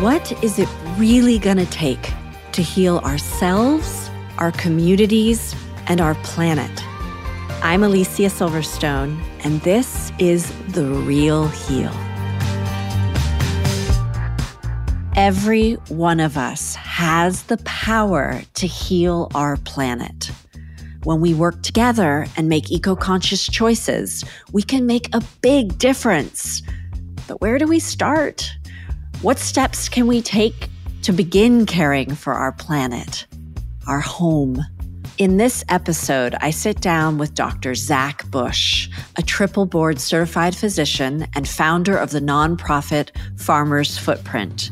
What is it really going to take to heal ourselves, our communities, and our planet? I'm Alicia Silverstone, and this is The Real Heal. Every one of us has the power to heal our planet. When we work together and make eco conscious choices, we can make a big difference. But where do we start? What steps can we take to begin caring for our planet, our home? In this episode, I sit down with Dr. Zach Bush, a triple board certified physician and founder of the nonprofit Farmer's Footprint,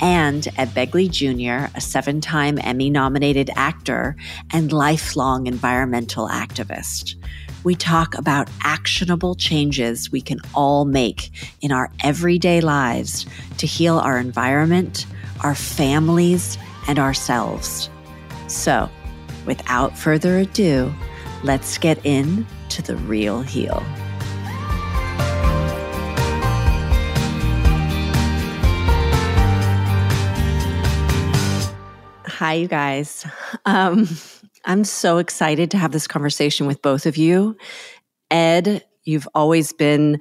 and Ed Begley Jr., a seven time Emmy nominated actor and lifelong environmental activist we talk about actionable changes we can all make in our everyday lives to heal our environment, our families, and ourselves. So, without further ado, let's get into the real heal. Hi, you guys. Um, I'm so excited to have this conversation with both of you. Ed, you've always been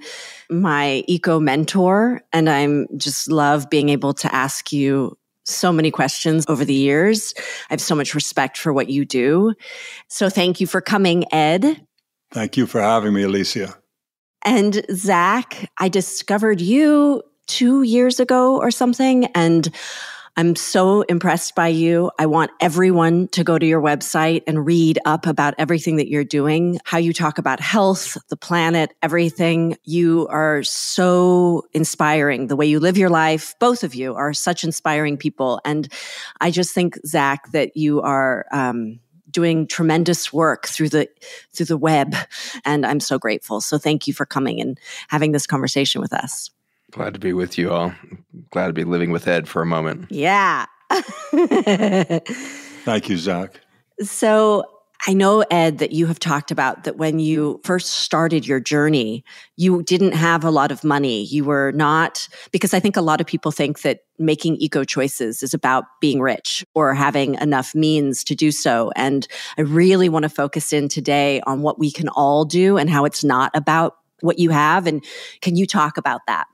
my eco mentor, and I'm just love being able to ask you so many questions over the years. I have so much respect for what you do. So thank you for coming, Ed. Thank you for having me, Alicia. And Zach, I discovered you two years ago or something, and I'm so impressed by you. I want everyone to go to your website and read up about everything that you're doing, how you talk about health, the planet, everything. You are so inspiring. The way you live your life, both of you are such inspiring people. And I just think, Zach, that you are, um, doing tremendous work through the through the web and i'm so grateful so thank you for coming and having this conversation with us Glad to be with you all. Glad to be living with Ed for a moment. Yeah. Thank you, Zach. So I know, Ed, that you have talked about that when you first started your journey, you didn't have a lot of money. You were not, because I think a lot of people think that making eco choices is about being rich or having enough means to do so. And I really want to focus in today on what we can all do and how it's not about what you have. And can you talk about that?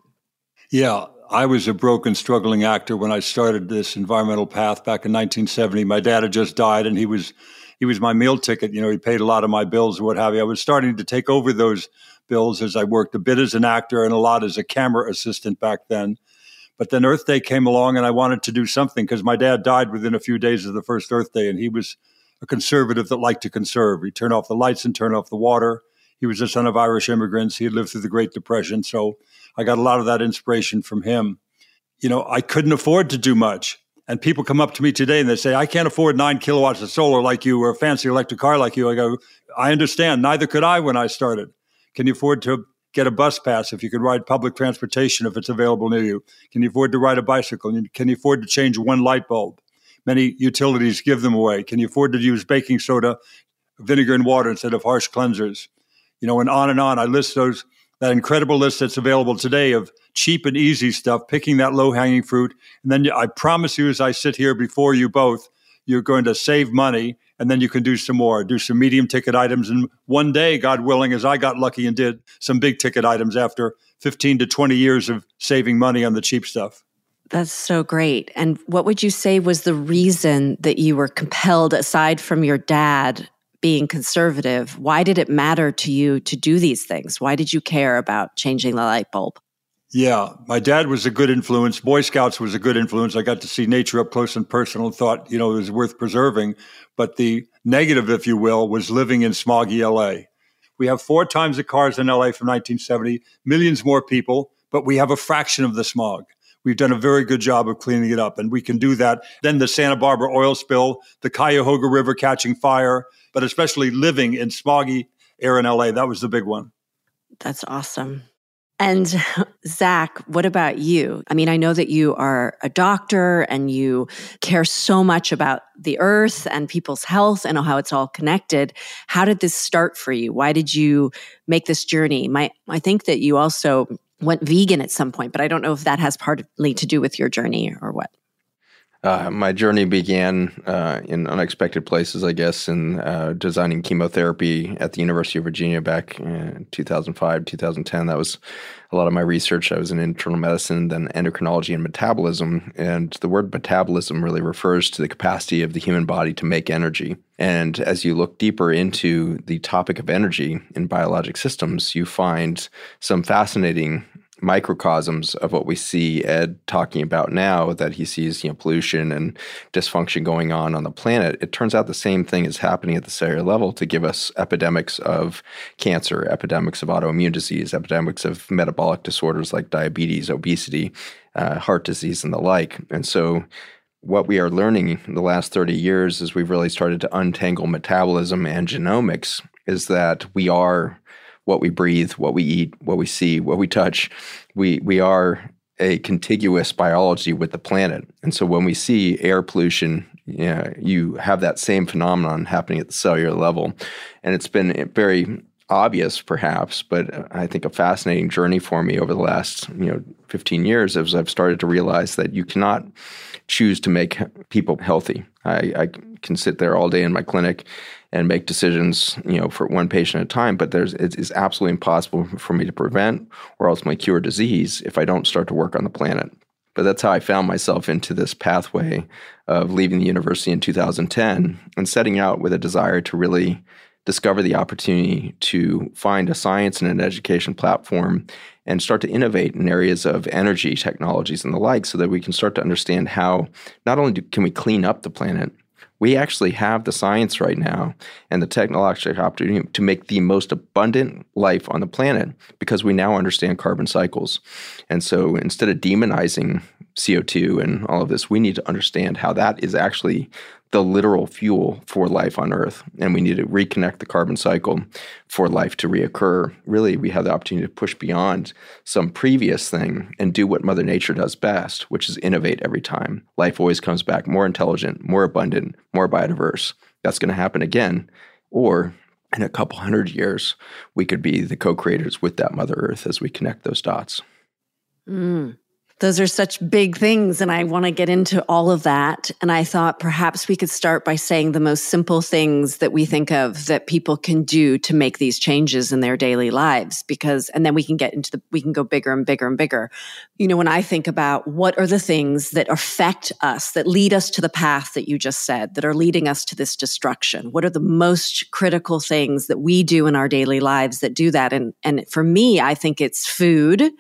Yeah, I was a broken, struggling actor when I started this environmental path back in 1970. My dad had just died, and he was he was my meal ticket. You know, he paid a lot of my bills and what have you. I was starting to take over those bills as I worked a bit as an actor and a lot as a camera assistant back then. But then Earth Day came along and I wanted to do something because my dad died within a few days of the first Earth Day and he was a conservative that liked to conserve. He'd turn off the lights and turn off the water. He was the son of Irish immigrants. He had lived through the Great Depression. So I got a lot of that inspiration from him. You know, I couldn't afford to do much. And people come up to me today and they say, I can't afford nine kilowatts of solar like you or a fancy electric car like you. I go, I understand. Neither could I when I started. Can you afford to get a bus pass if you could ride public transportation if it's available near you? Can you afford to ride a bicycle? Can you afford to change one light bulb? Many utilities give them away. Can you afford to use baking soda, vinegar, and water instead of harsh cleansers? You know, and on and on. I list those that incredible list that's available today of cheap and easy stuff, picking that low hanging fruit. And then I promise you, as I sit here before you both, you're going to save money and then you can do some more, do some medium ticket items. And one day, God willing, as I got lucky and did some big ticket items after 15 to 20 years of saving money on the cheap stuff. That's so great. And what would you say was the reason that you were compelled, aside from your dad being conservative, why did it matter to you to do these things? Why did you care about changing the light bulb? Yeah, my dad was a good influence. Boy Scouts was a good influence. I got to see nature up close and personal and thought, you know, it was worth preserving. But the negative, if you will, was living in smoggy LA. We have four times the cars in LA from 1970, millions more people, but we have a fraction of the smog. We've done a very good job of cleaning it up, and we can do that. Then the Santa Barbara oil spill, the Cuyahoga River catching fire, but especially living in smoggy air in LA. That was the big one. That's awesome. And Zach, what about you? I mean, I know that you are a doctor and you care so much about the earth and people's health and how it's all connected. How did this start for you? Why did you make this journey? My, I think that you also went vegan at some point, but I don't know if that has partly to do with your journey or what. Uh, my journey began uh, in unexpected places, I guess, in uh, designing chemotherapy at the University of Virginia back in 2005, 2010. That was a lot of my research. I was in internal medicine, then endocrinology and metabolism. And the word metabolism really refers to the capacity of the human body to make energy. And as you look deeper into the topic of energy in biologic systems, you find some fascinating microcosms of what we see Ed talking about now that he sees you know pollution and dysfunction going on on the planet it turns out the same thing is happening at the cellular level to give us epidemics of cancer epidemics of autoimmune disease epidemics of metabolic disorders like diabetes obesity uh, heart disease and the like. And so what we are learning in the last 30 years as we've really started to untangle metabolism and genomics is that we are what we breathe, what we eat, what we see, what we touch. We we are a contiguous biology with the planet. And so when we see air pollution, you, know, you have that same phenomenon happening at the cellular level. And it's been very obvious perhaps, but uh, I think a fascinating journey for me over the last, you know, 15 years as I've started to realize that you cannot choose to make people healthy. I, I can sit there all day in my clinic and make decisions, you know, for one patient at a time. But there's it is absolutely impossible for me to prevent or ultimately cure disease if I don't start to work on the planet. But that's how I found myself into this pathway of leaving the university in 2010 and setting out with a desire to really discover the opportunity to find a science and an education platform and start to innovate in areas of energy technologies and the like so that we can start to understand how not only do, can we clean up the planet we actually have the science right now and the technological opportunity to make the most abundant life on the planet because we now understand carbon cycles. And so instead of demonizing CO2 and all of this, we need to understand how that is actually the literal fuel for life on Earth. And we need to reconnect the carbon cycle for life to reoccur. Really, we have the opportunity to push beyond some previous thing and do what Mother Nature does best, which is innovate every time. Life always comes back more intelligent, more abundant, more biodiverse. That's going to happen again Or in a couple hundred years, we could be the co creators with that Mother Earth as we connect those dots. Mm. Those are such big things, and I want to get into all of that. And I thought perhaps we could start by saying the most simple things that we think of that people can do to make these changes in their daily lives. Because, and then we can get into the, we can go bigger and bigger and bigger. You know, when I think about what are the things that affect us, that lead us to the path that you just said, that are leading us to this destruction, what are the most critical things that we do in our daily lives that do that? And, and for me, I think it's food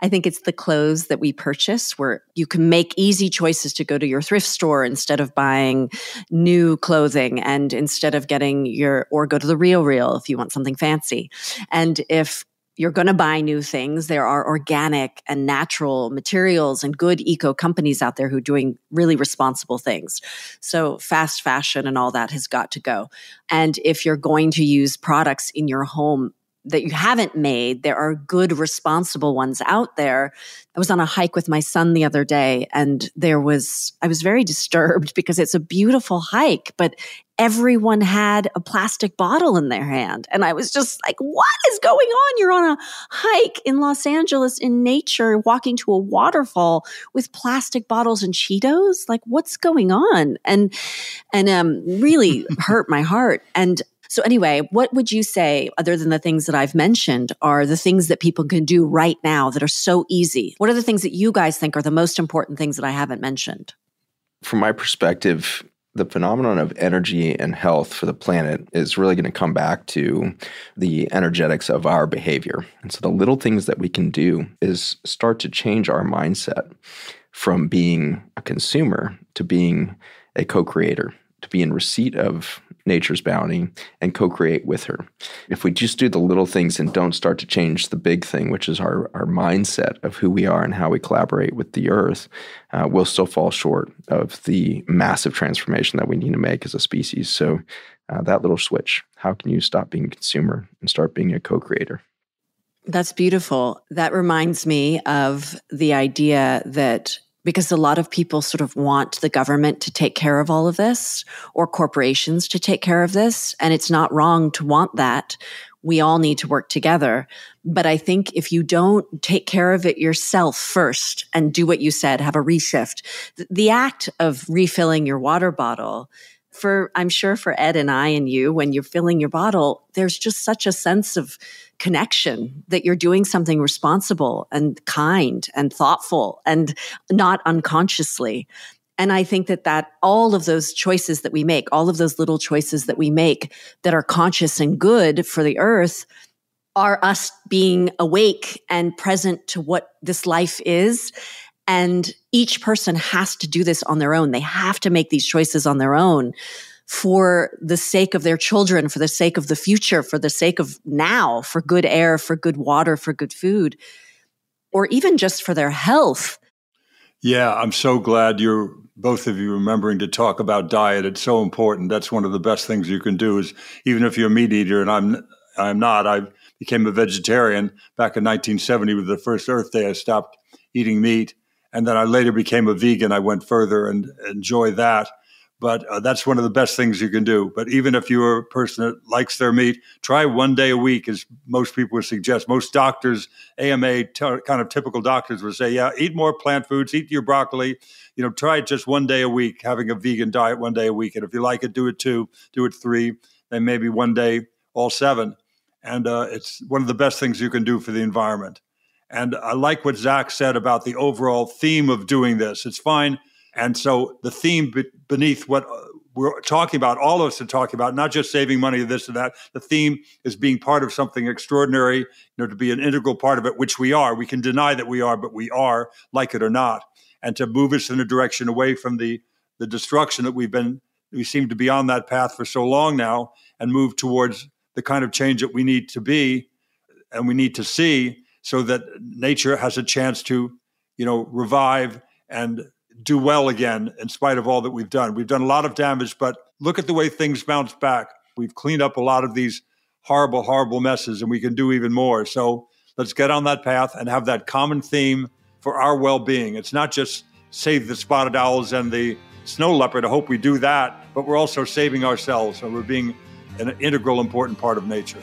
I think it's the clothes that we purchase where you can make easy choices to go to your thrift store instead of buying new clothing and instead of getting your, or go to the Real Real if you want something fancy. And if you're going to buy new things. There are organic and natural materials and good eco companies out there who are doing really responsible things. So fast fashion and all that has got to go. And if you're going to use products in your home that you haven't made. There are good, responsible ones out there. I was on a hike with my son the other day and there was, I was very disturbed because it's a beautiful hike, but everyone had a plastic bottle in their hand. And I was just like, what is going on? You're on a hike in Los Angeles in nature, walking to a waterfall with plastic bottles and Cheetos. Like, what's going on? And, and, um, really hurt my heart. And so, anyway, what would you say, other than the things that I've mentioned, are the things that people can do right now that are so easy? What are the things that you guys think are the most important things that I haven't mentioned? From my perspective, the phenomenon of energy and health for the planet is really going to come back to the energetics of our behavior. And so the little things that we can do is start to change our mindset from being a consumer to being a co creator, to be in receipt of nature's bounty and co create with her. If we just do the little things and don't start to change the big thing, which is our, our mindset of who we are and how we collaborate with the earth, uh, we'll still fall short of the massive transformation that we need to make as a species. So, uh, that little switch how can you stop being a consumer and start being a co creator? That's beautiful. That reminds me of the idea that because a lot of people sort of want the government to take care of all of this or corporations to take care of this. And it's not wrong to want that. We all need to work together. But I think if you don't take care of it yourself first and do what you said, have a reshift, the act of refilling your water bottle for, I'm sure for Ed and I and you, when you're filling your bottle, there's just such a sense of connection that you're doing something responsible and kind and thoughtful and not unconsciously. And I think that that all of those choices that we make, all of those little choices that we make that are conscious and good for the earth are us being awake and present to what this life is and each person has to do this on their own. They have to make these choices on their own for the sake of their children, for the sake of the future, for the sake of now, for good air, for good water, for good food, or even just for their health. Yeah, I'm so glad you're both of you remembering to talk about diet. It's so important. That's one of the best things you can do is even if you're a meat eater and I'm I'm not, I became a vegetarian back in 1970 with the first Earth Day. I stopped eating meat and then I later became a vegan. I went further and enjoy that. But uh, that's one of the best things you can do. But even if you're a person that likes their meat, try one day a week, as most people would suggest. Most doctors, AMA t- kind of typical doctors would say, yeah, eat more plant foods, eat your broccoli. You know, try it just one day a week, having a vegan diet one day a week. And if you like it, do it two, do it three, then maybe one day all seven. And uh, it's one of the best things you can do for the environment. And I like what Zach said about the overall theme of doing this. It's fine. And so the theme beneath what uh, we're talking about, all of us are talking about, not just saving money, this and that. The theme is being part of something extraordinary, you know, to be an integral part of it, which we are. We can deny that we are, but we are, like it or not. And to move us in a direction away from the the destruction that we've been, we seem to be on that path for so long now, and move towards the kind of change that we need to be and we need to see so that nature has a chance to, you know, revive and do well again in spite of all that we've done. We've done a lot of damage, but look at the way things bounce back. We've cleaned up a lot of these horrible, horrible messes, and we can do even more. So let's get on that path and have that common theme for our well being. It's not just save the spotted owls and the snow leopard. I hope we do that, but we're also saving ourselves. and we're being an integral, important part of nature.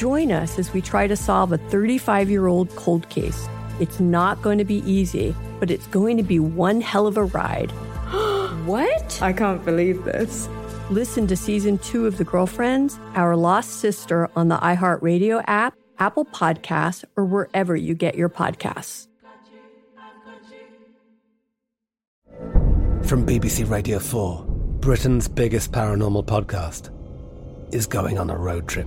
Join us as we try to solve a 35 year old cold case. It's not going to be easy, but it's going to be one hell of a ride. what? I can't believe this. Listen to season two of The Girlfriends, Our Lost Sister on the iHeartRadio app, Apple Podcasts, or wherever you get your podcasts. From BBC Radio 4, Britain's biggest paranormal podcast is going on a road trip.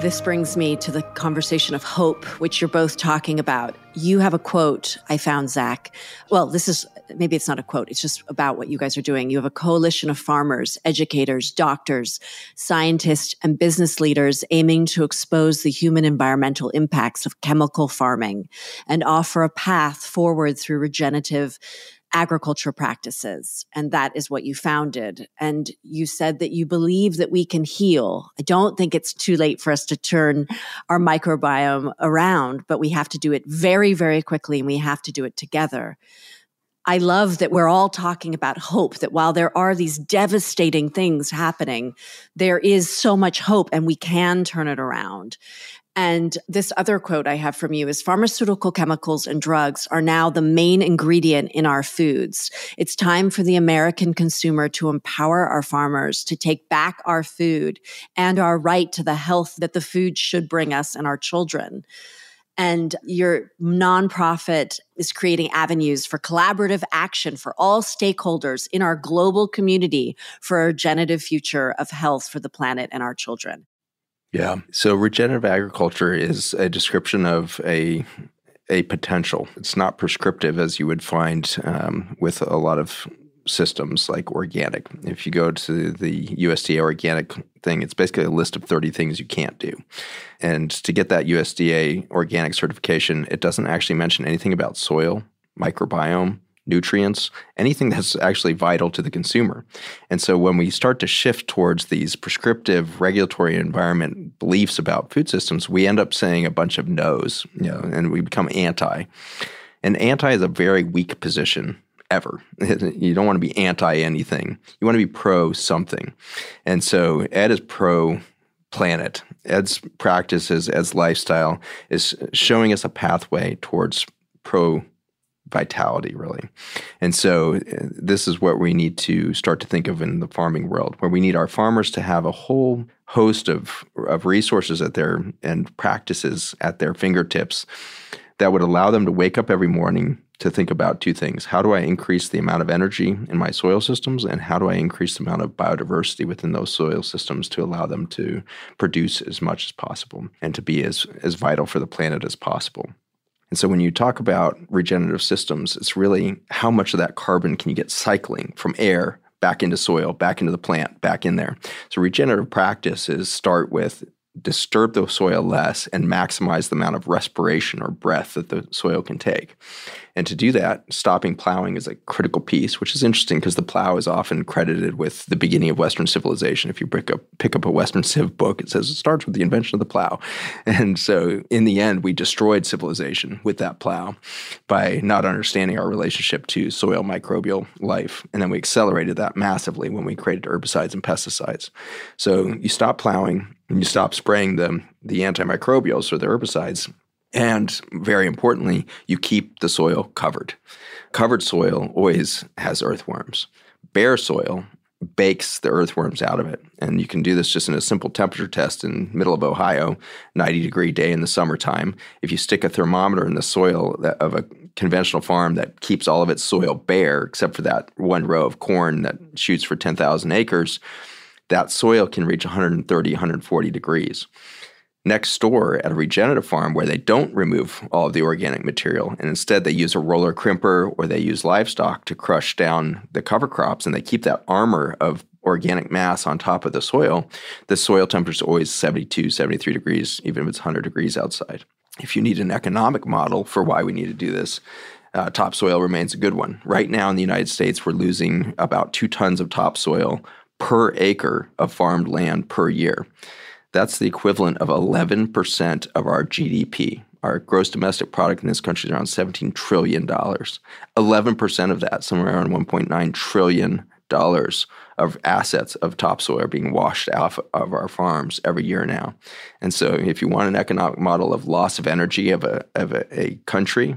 This brings me to the conversation of hope, which you're both talking about. You have a quote I found, Zach. Well, this is maybe it's not a quote. It's just about what you guys are doing. You have a coalition of farmers, educators, doctors, scientists, and business leaders aiming to expose the human environmental impacts of chemical farming and offer a path forward through regenerative agriculture practices. And that is what you founded. And you said that you believe that we can heal. I don't think it's too late for us to turn our microbiome around, but we have to do it very, very quickly and we have to do it together. I love that we're all talking about hope, that while there are these devastating things happening, there is so much hope and we can turn it around. And this other quote I have from you is pharmaceutical chemicals and drugs are now the main ingredient in our foods. It's time for the American consumer to empower our farmers to take back our food and our right to the health that the food should bring us and our children. And your nonprofit is creating avenues for collaborative action for all stakeholders in our global community for a regenerative future of health for the planet and our children. Yeah. So regenerative agriculture is a description of a a potential. It's not prescriptive as you would find um, with a lot of systems like organic. If you go to the USDA organic thing, it's basically a list of 30 things you can't do. And to get that USDA organic certification, it doesn't actually mention anything about soil, microbiome, nutrients, anything that's actually vital to the consumer. And so when we start to shift towards these prescriptive regulatory environment beliefs about food systems, we end up saying a bunch of no's, you know, and we become anti. And anti is a very weak position ever. you don't want to be anti anything. You want to be pro something. And so Ed is pro planet. Ed's practices, Ed's lifestyle is showing us a pathway towards pro vitality, really. And so, uh, this is what we need to start to think of in the farming world, where we need our farmers to have a whole host of, of resources at their and practices at their fingertips that would allow them to wake up every morning to think about two things. How do I increase the amount of energy in my soil systems? And how do I increase the amount of biodiversity within those soil systems to allow them to produce as much as possible and to be as, as vital for the planet as possible? And so when you talk about regenerative systems, it's really how much of that carbon can you get cycling from air back into soil, back into the plant, back in there. So regenerative practices start with disturb the soil less and maximize the amount of respiration or breath that the soil can take. And to do that, stopping plowing is a critical piece, which is interesting because the plow is often credited with the beginning of Western civilization. If you pick up, pick up a Western Civ book, it says it starts with the invention of the plow. And so in the end, we destroyed civilization with that plow by not understanding our relationship to soil microbial life. And then we accelerated that massively when we created herbicides and pesticides. So you stop plowing, and you stop spraying the, the antimicrobials or the herbicides. And very importantly, you keep the soil covered. Covered soil always has earthworms. Bare soil bakes the earthworms out of it. And you can do this just in a simple temperature test in middle of Ohio, 90 degree day in the summertime. If you stick a thermometer in the soil of a conventional farm that keeps all of its soil bare, except for that one row of corn that shoots for 10,000 acres, that soil can reach 130, 140 degrees. Next door at a regenerative farm where they don't remove all of the organic material and instead they use a roller crimper or they use livestock to crush down the cover crops and they keep that armor of organic mass on top of the soil, the soil temperature is always 72, 73 degrees, even if it's 100 degrees outside. If you need an economic model for why we need to do this, uh, topsoil remains a good one. Right now in the United States, we're losing about two tons of topsoil per acre of farmed land per year. That's the equivalent of 11% of our GDP. Our gross domestic product in this country is around $17 trillion. 11% of that, somewhere around $1.9 trillion of assets of topsoil are being washed off of our farms every year now. And so, if you want an economic model of loss of energy of a, of a, a country,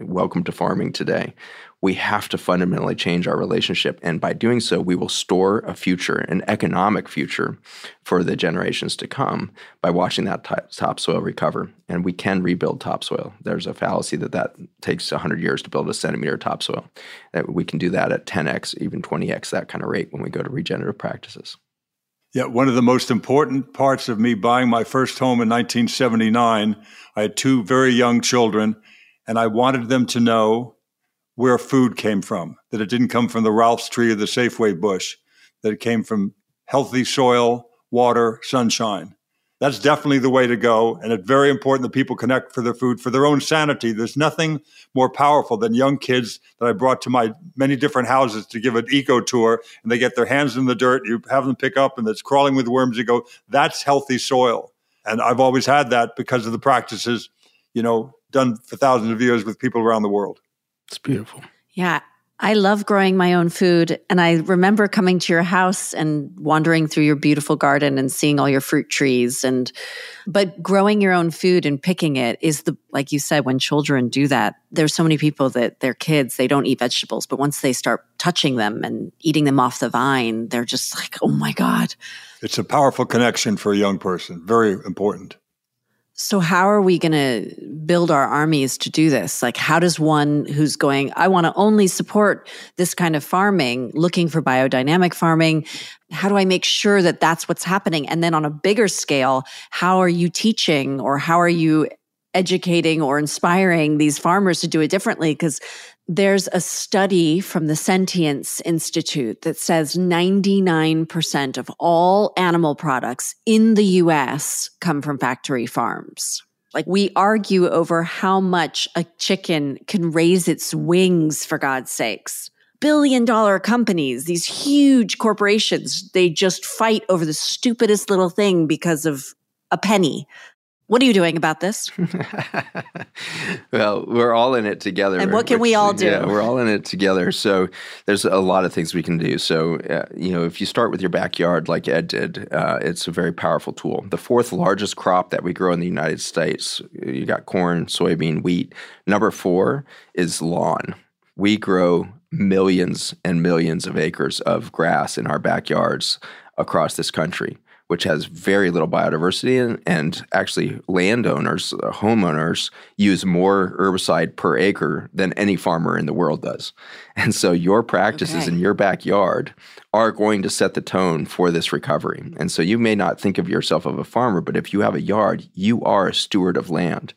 welcome to farming today we have to fundamentally change our relationship. And by doing so, we will store a future, an economic future for the generations to come by watching that topsoil recover. And we can rebuild topsoil. There's a fallacy that that takes 100 years to build a centimeter of topsoil. We can do that at 10x, even 20x, that kind of rate when we go to regenerative practices. Yeah, one of the most important parts of me buying my first home in 1979, I had two very young children, and I wanted them to know where food came from, that it didn't come from the Ralph's tree or the Safeway bush, that it came from healthy soil, water, sunshine. That's definitely the way to go. And it's very important that people connect for their food, for their own sanity. There's nothing more powerful than young kids that I brought to my many different houses to give an eco tour and they get their hands in the dirt. You have them pick up and it's crawling with worms. You go, that's healthy soil. And I've always had that because of the practices, you know, done for thousands of years with people around the world. It's beautiful. Yeah. I love growing my own food. And I remember coming to your house and wandering through your beautiful garden and seeing all your fruit trees. And, but growing your own food and picking it is the, like you said, when children do that, there's so many people that their kids, they don't eat vegetables, but once they start touching them and eating them off the vine, they're just like, oh my God. It's a powerful connection for a young person. Very important. So, how are we going to build our armies to do this? Like, how does one who's going, I want to only support this kind of farming, looking for biodynamic farming, how do I make sure that that's what's happening? And then on a bigger scale, how are you teaching or how are you educating or inspiring these farmers to do it differently? Because there's a study from the Sentience Institute that says 99% of all animal products in the US come from factory farms. Like we argue over how much a chicken can raise its wings, for God's sakes. Billion dollar companies, these huge corporations, they just fight over the stupidest little thing because of a penny. What are you doing about this? well, we're all in it together. And what can which, we all do? Yeah, we're all in it together. So there's a lot of things we can do. So, uh, you know, if you start with your backyard like Ed did, uh, it's a very powerful tool. The fourth largest crop that we grow in the United States, you got corn, soybean, wheat. Number four is lawn. We grow millions and millions of acres of grass in our backyards across this country which has very little biodiversity and, and actually landowners, uh, homeowners use more herbicide per acre than any farmer in the world does. And so your practices okay. in your backyard are going to set the tone for this recovery. And so you may not think of yourself of a farmer, but if you have a yard, you are a steward of land.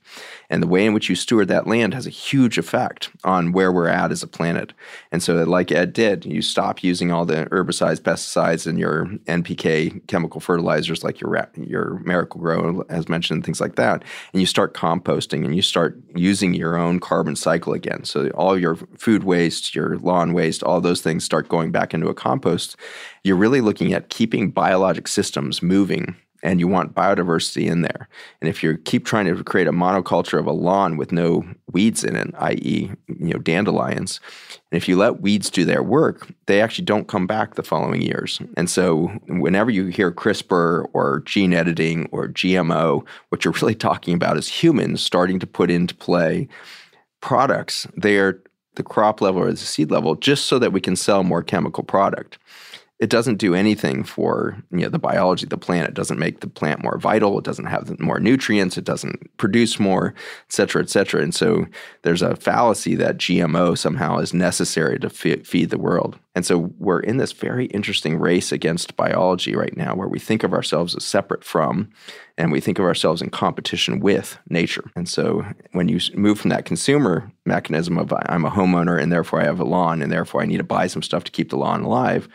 And the way in which you steward that land has a huge effect on where we're at as a planet. And so, like Ed did, you stop using all the herbicides, pesticides, and your NPK chemical fertilizers like your your Miracle-Gro, as mentioned, things like that, and you start composting and you start using your own carbon cycle again. So all your food waste, your lawn waste, all those things start going back into a compost. You're really looking at keeping biologic systems moving and you want biodiversity in there. And if you keep trying to create a monoculture of a lawn with no weeds in it, i.e., you know, dandelions, and if you let weeds do their work, they actually don't come back the following years. And so whenever you hear CRISPR or gene editing or GMO, what you're really talking about is humans starting to put into play products. They are the crop level or the seed level just so that we can sell more chemical product it doesn't do anything for you know the biology of the plant. It doesn't make the plant more vital. It doesn't have more nutrients. It doesn't produce more, et cetera, et cetera. And so there's a fallacy that GMO somehow is necessary to f- feed the world. And so we're in this very interesting race against biology right now, where we think of ourselves as separate from, and we think of ourselves in competition with nature. And so when you move from that consumer mechanism of I'm a homeowner and therefore I have a lawn and therefore I need to buy some stuff to keep the lawn alive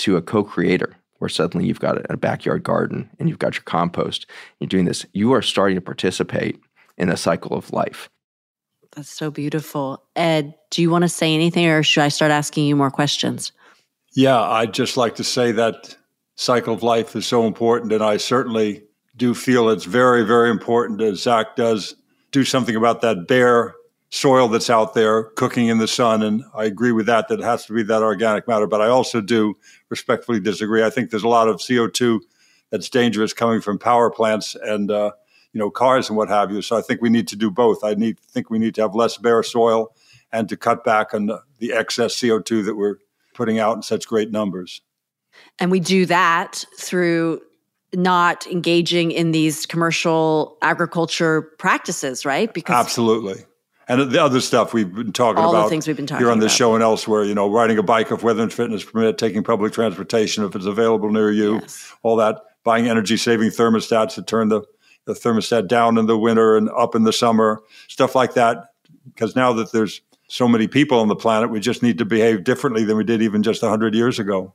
to a co-creator where suddenly you've got a backyard garden and you've got your compost you're doing this you are starting to participate in a cycle of life. That's so beautiful. Ed do you want to say anything or should i start asking you more questions? Yeah i'd just like to say that cycle of life is so important and i certainly do feel it's very very important as zach does do something about that bare soil that's out there cooking in the sun. And I agree with that, that it has to be that organic matter. But I also do respectfully disagree. I think there's a lot of CO2 that's dangerous coming from power plants and, uh, you know, cars and what have you. So I think we need to do both. I need think we need to have less bare soil and to cut back on the, the excess CO2 that we're putting out in such great numbers. And we do that through not engaging in these commercial agriculture practices, right? Because absolutely, and the other stuff we've been talking All about. things we've been talking here on this about. show and elsewhere. You know, riding a bike if weather and fitness permit, taking public transportation if it's available near you, yes. all that. Buying energy saving thermostats to turn the, the thermostat down in the winter and up in the summer, stuff like that. Because now that there's so many people on the planet, we just need to behave differently than we did even just 100 years ago.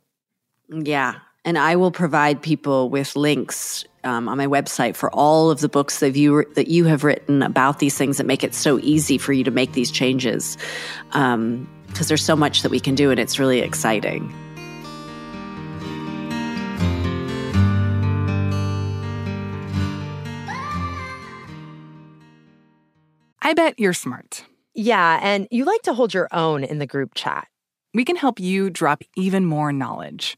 Yeah. And I will provide people with links um, on my website for all of the books that you that you have written about these things that make it so easy for you to make these changes. Because um, there's so much that we can do, and it's really exciting. I bet you're smart. Yeah, and you like to hold your own in the group chat. we can help you drop even more knowledge.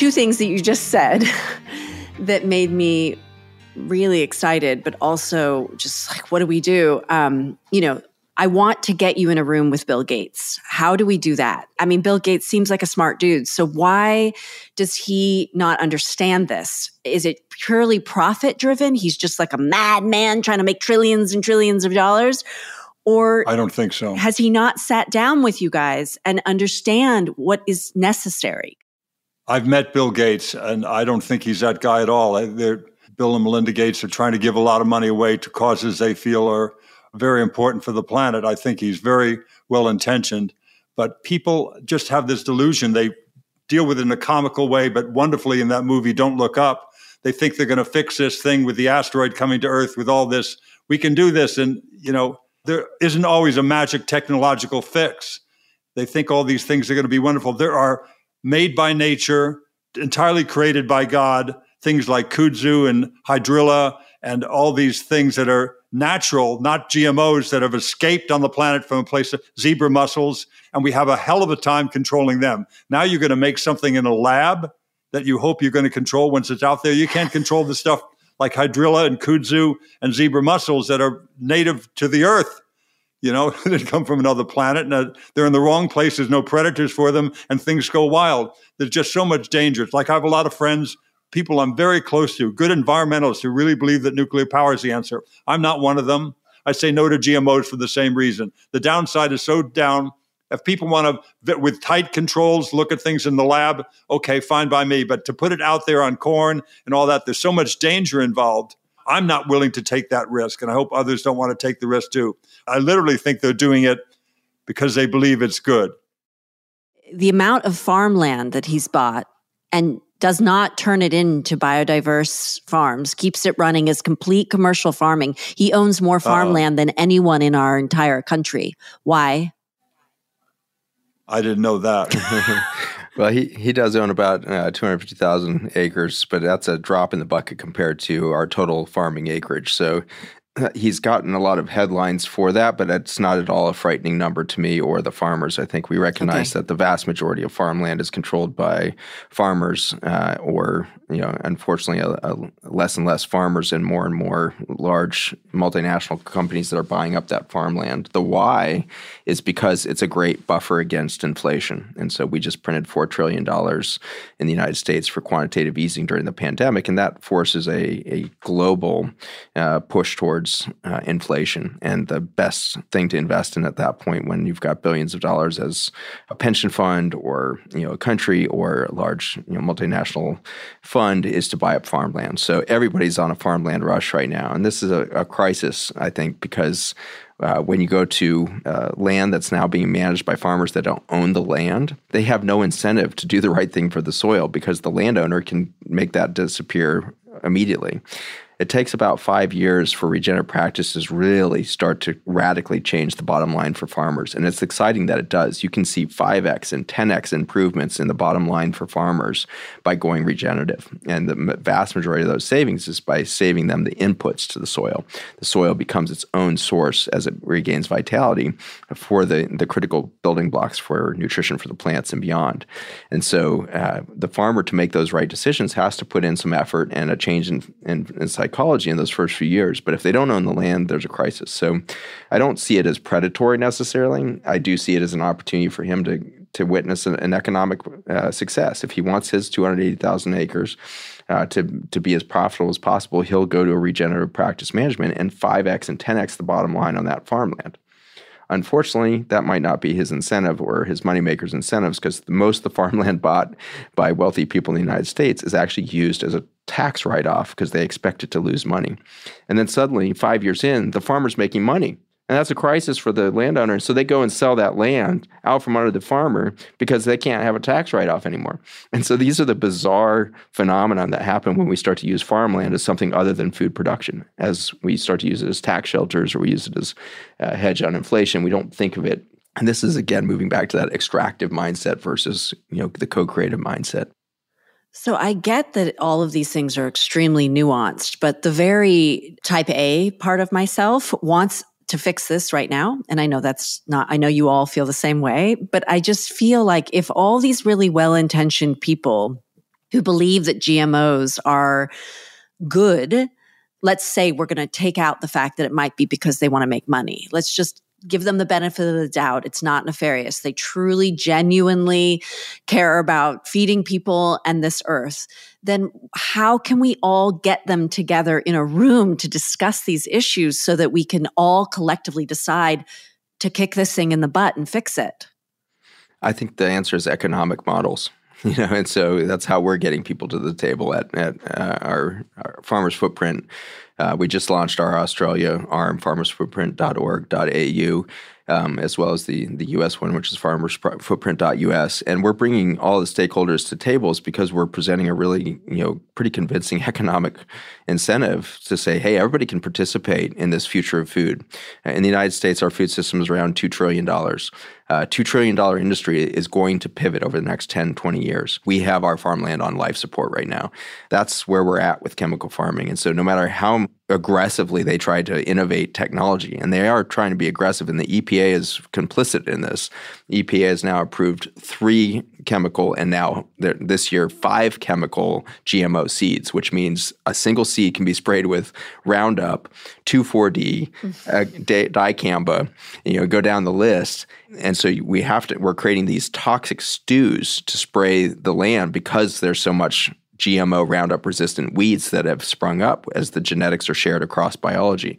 Two things that you just said that made me really excited, but also just like, what do we do? Um, you know, I want to get you in a room with Bill Gates. How do we do that? I mean, Bill Gates seems like a smart dude. So why does he not understand this? Is it purely profit driven? He's just like a madman trying to make trillions and trillions of dollars? Or I don't think so. Has he not sat down with you guys and understand what is necessary? I've met Bill Gates, and I don't think he's that guy at all. They're, Bill and Melinda Gates are trying to give a lot of money away to causes they feel are very important for the planet. I think he's very well intentioned, but people just have this delusion. They deal with it in a comical way, but wonderfully in that movie, Don't Look Up. They think they're going to fix this thing with the asteroid coming to Earth with all this. We can do this. And, you know, there isn't always a magic technological fix. They think all these things are going to be wonderful. There are made by nature, entirely created by God, things like kudzu and hydrilla and all these things that are natural, not GMOs that have escaped on the planet from a place of zebra mussels. And we have a hell of a time controlling them. Now you're going to make something in a lab that you hope you're going to control once it's out there. You can't control the stuff like hydrilla and kudzu and zebra mussels that are native to the earth. You know, that come from another planet and they're in the wrong place there's no predators for them, and things go wild. There's just so much danger. It's like I have a lot of friends people I'm very close to, good environmentalists who really believe that nuclear power is the answer. I'm not one of them. I say no to GMOs for the same reason. The downside is so down. If people want to, with tight controls, look at things in the lab, okay, fine by me. But to put it out there on corn and all that, there's so much danger involved. I'm not willing to take that risk. And I hope others don't want to take the risk too. I literally think they're doing it because they believe it's good. The amount of farmland that he's bought and does not turn it into biodiverse farms, keeps it running as complete commercial farming. He owns more farmland uh, than anyone in our entire country. Why? I didn't know that. well, he, he does own about uh, 250,000 acres, but that's a drop in the bucket compared to our total farming acreage. So he's gotten a lot of headlines for that, but it's not at all a frightening number to me or the farmers. I think we recognize okay. that the vast majority of farmland is controlled by farmers, uh, or you know, unfortunately, a, a less and less farmers and more and more large multinational companies that are buying up that farmland. The why is because it's a great buffer against inflation, and so we just printed four trillion dollars in the United States for quantitative easing during the pandemic, and that forces a, a global uh, push towards uh, inflation. And the best thing to invest in at that point, when you've got billions of dollars as a pension fund or you know a country or a large you know multinational fund fund is to buy up farmland. So everybody's on a farmland rush right now. And this is a, a crisis, I think, because uh, when you go to uh, land that's now being managed by farmers that don't own the land, they have no incentive to do the right thing for the soil because the landowner can make that disappear immediately. It takes about five years for regenerative practices really start to radically change the bottom line for farmers. And it's exciting that it does. You can see 5x and 10x improvements in the bottom line for farmers by going regenerative. And the vast majority of those savings is by saving them the inputs to the soil. The soil becomes its own source as it regains vitality for the, the critical building blocks for nutrition for the plants and beyond. And so uh, the farmer, to make those right decisions, has to put in some effort and a change in, in, in psychology in those first few years. But if they don't own the land, there's a crisis. So I don't see it as predatory necessarily. I do see it as an opportunity for him to to witness an, an economic uh, success. If he wants his 280,000 acres uh, to to be as profitable as possible, he'll go to a regenerative practice management and 5x and 10x the bottom line on that farmland. Unfortunately, that might not be his incentive or his moneymaker's incentives because most of the farmland bought by wealthy people in the United States is actually used as a tax write off because they expect it to lose money. And then suddenly, five years in, the farmer's making money. And that's a crisis for the landowner. So they go and sell that land out from under the farmer because they can't have a tax write off anymore. And so these are the bizarre phenomenon that happen when we start to use farmland as something other than food production. As we start to use it as tax shelters or we use it as a hedge on inflation, we don't think of it. And this is again moving back to that extractive mindset versus you know the co-creative mindset. So I get that all of these things are extremely nuanced, but the very type A part of myself wants to fix this right now. And I know that's not, I know you all feel the same way, but I just feel like if all these really well intentioned people who believe that GMOs are good, let's say we're going to take out the fact that it might be because they want to make money. Let's just give them the benefit of the doubt. It's not nefarious. They truly, genuinely care about feeding people and this earth. Then how can we all get them together in a room to discuss these issues so that we can all collectively decide to kick this thing in the butt and fix it? I think the answer is economic models. You know, and so that's how we're getting people to the table at, at uh, our, our farmers footprint uh, we just launched our Australia arm, farmersfootprint.org.au, um, as well as the, the US one, which is farmersfootprint.us. And we're bringing all the stakeholders to tables because we're presenting a really, you know, pretty convincing economic incentive to say, hey, everybody can participate in this future of food. In the United States, our food system is around $2 trillion. Uh, $2 trillion industry is going to pivot over the next 10, 20 years. We have our farmland on life support right now. That's where we're at with chemical farming. And so, no matter how aggressively they try to innovate technology, and they are trying to be aggressive, and the EPA is complicit in this. EPA has now approved three chemical and now this year five chemical GMO seeds, which means a single seed can be sprayed with Roundup, 2,4-D, uh, dicamba. You know, go down the list, and so we have to. We're creating these toxic stews to spray the land because there's so much GMO Roundup resistant weeds that have sprung up as the genetics are shared across biology.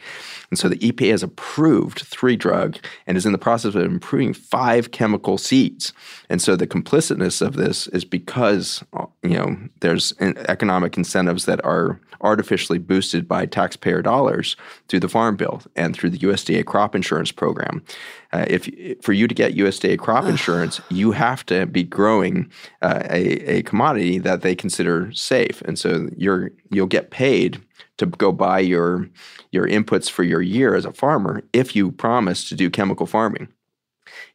And so the EPA has approved three drug and is in the process of improving five chemical seeds. And so the complicitness of this is because you know there's economic incentives that are artificially boosted by taxpayer dollars through the farm bill and through the USDA crop insurance program. Uh, if for you to get USDA crop insurance, you have to be growing uh, a, a commodity that they consider safe, and so you're you'll get paid to go buy your your inputs for your year as a farmer if you promise to do chemical farming.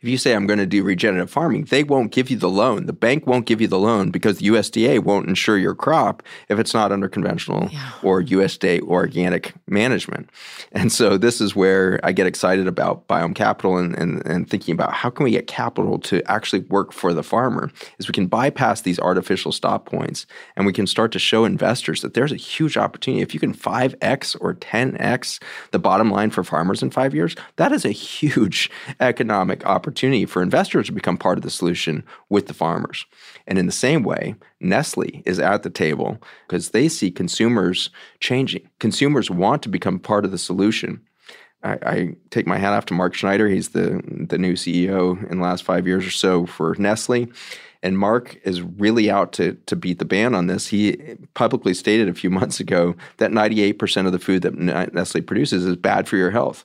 If you say, I'm going to do regenerative farming, they won't give you the loan. The bank won't give you the loan because the USDA won't insure your crop if it's not under conventional yeah. or USDA organic management. And so this is where I get excited about Biome Capital and, and, and thinking about how can we get capital to actually work for the farmer is we can bypass these artificial stop points and we can start to show investors that there's a huge opportunity. If you can 5x or 10x the bottom line for farmers in five years, that is a huge economic opportunity for investors to become part of the solution with the farmers. And in the same way, Nestle is at the table because they see consumers changing. Consumers want to become part of the solution. I, I, take my hat off to Mark Schneider. He's the the new CEO in the last five years or so for Nestle. And Mark is really out to, to beat the ban on this. He publicly stated a few months ago that 98% of the food that Nestle produces is bad for your health.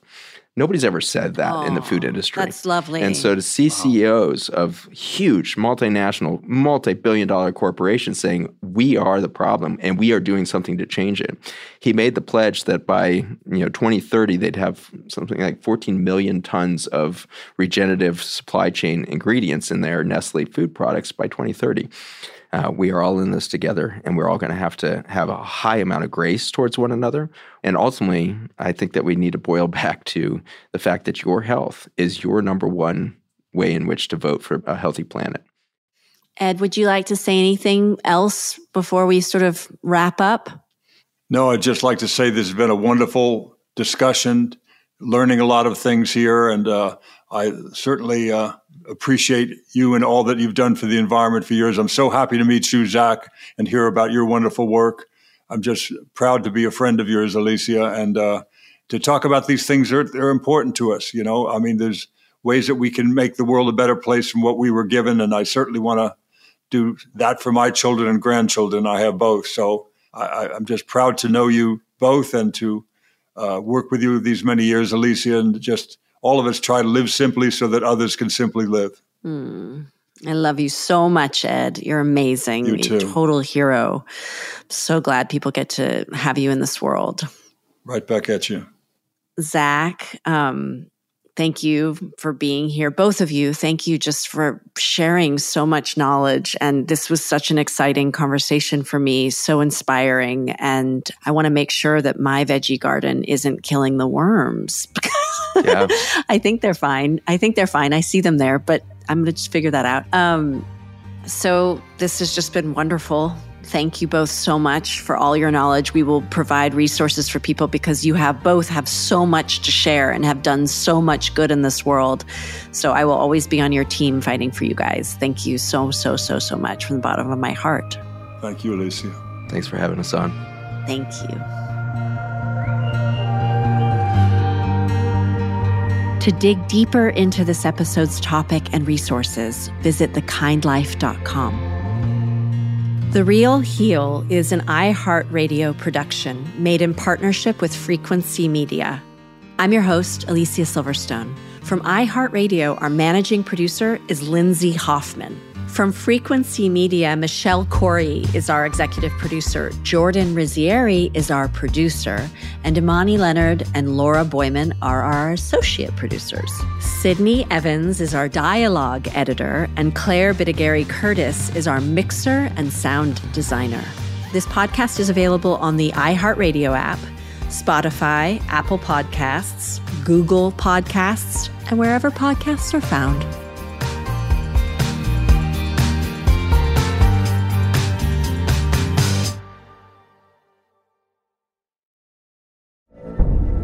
Nobody's ever said that oh, in the food industry. That's lovely. And so to see CEOs of huge multinational, multi billion dollar corporations saying, we are the problem and we are doing something to change it. He made the pledge that by you know 2030, they'd have something like 14 million tons of regenerative supply chain ingredients in their Nestle food products by 2030 uh, we are all in this together and we're all going to have to have a high amount of grace towards one another. And ultimately, I think that we need to boil back to the fact that your health is your number one way in which to vote for a healthy planet. Ed, would you like to say anything else before we sort of wrap up? No, I'd just like to say this has been a wonderful discussion, learning a lot of things here. And uh, I certainly uh, appreciate you and all that you've done for the environment for years. I'm so happy to meet you, Zach, and hear about your wonderful work. I'm just proud to be a friend of yours, Alicia, and uh, to talk about these things. They're, they're important to us. You know, I mean, there's ways that we can make the world a better place from what we were given, and I certainly want to do that for my children and grandchildren. I have both, so I, am just proud to know you both and to uh, work with you these many years, Alicia, and just all of us try to live simply so that others can simply live. Mm. I love you so much, Ed. You're amazing. You too. You're a total hero. So glad people get to have you in this world. Right back at you. Zach, um, thank you for being here. Both of you, thank you just for sharing so much knowledge. And this was such an exciting conversation for me, so inspiring. And I want to make sure that my veggie garden isn't killing the worms. Yeah. I think they're fine. I think they're fine. I see them there, but I'm going to just figure that out. Um, so this has just been wonderful. Thank you both so much for all your knowledge. We will provide resources for people because you have both have so much to share and have done so much good in this world. So I will always be on your team fighting for you guys. Thank you so, so, so, so much from the bottom of my heart. Thank you, Alicia. Thanks for having us on. Thank you. To dig deeper into this episode's topic and resources, visit thekindlife.com. The Real Heal is an iHeartRadio production made in partnership with Frequency Media. I'm your host, Alicia Silverstone. From iHeartRadio, our managing producer is Lindsay Hoffman. From Frequency Media, Michelle Corey is our executive producer. Jordan Rizzieri is our producer. And Imani Leonard and Laura Boyman are our associate producers. Sydney Evans is our dialogue editor. And Claire Bittigary Curtis is our mixer and sound designer. This podcast is available on the iHeartRadio app, Spotify, Apple Podcasts, Google Podcasts, and wherever podcasts are found.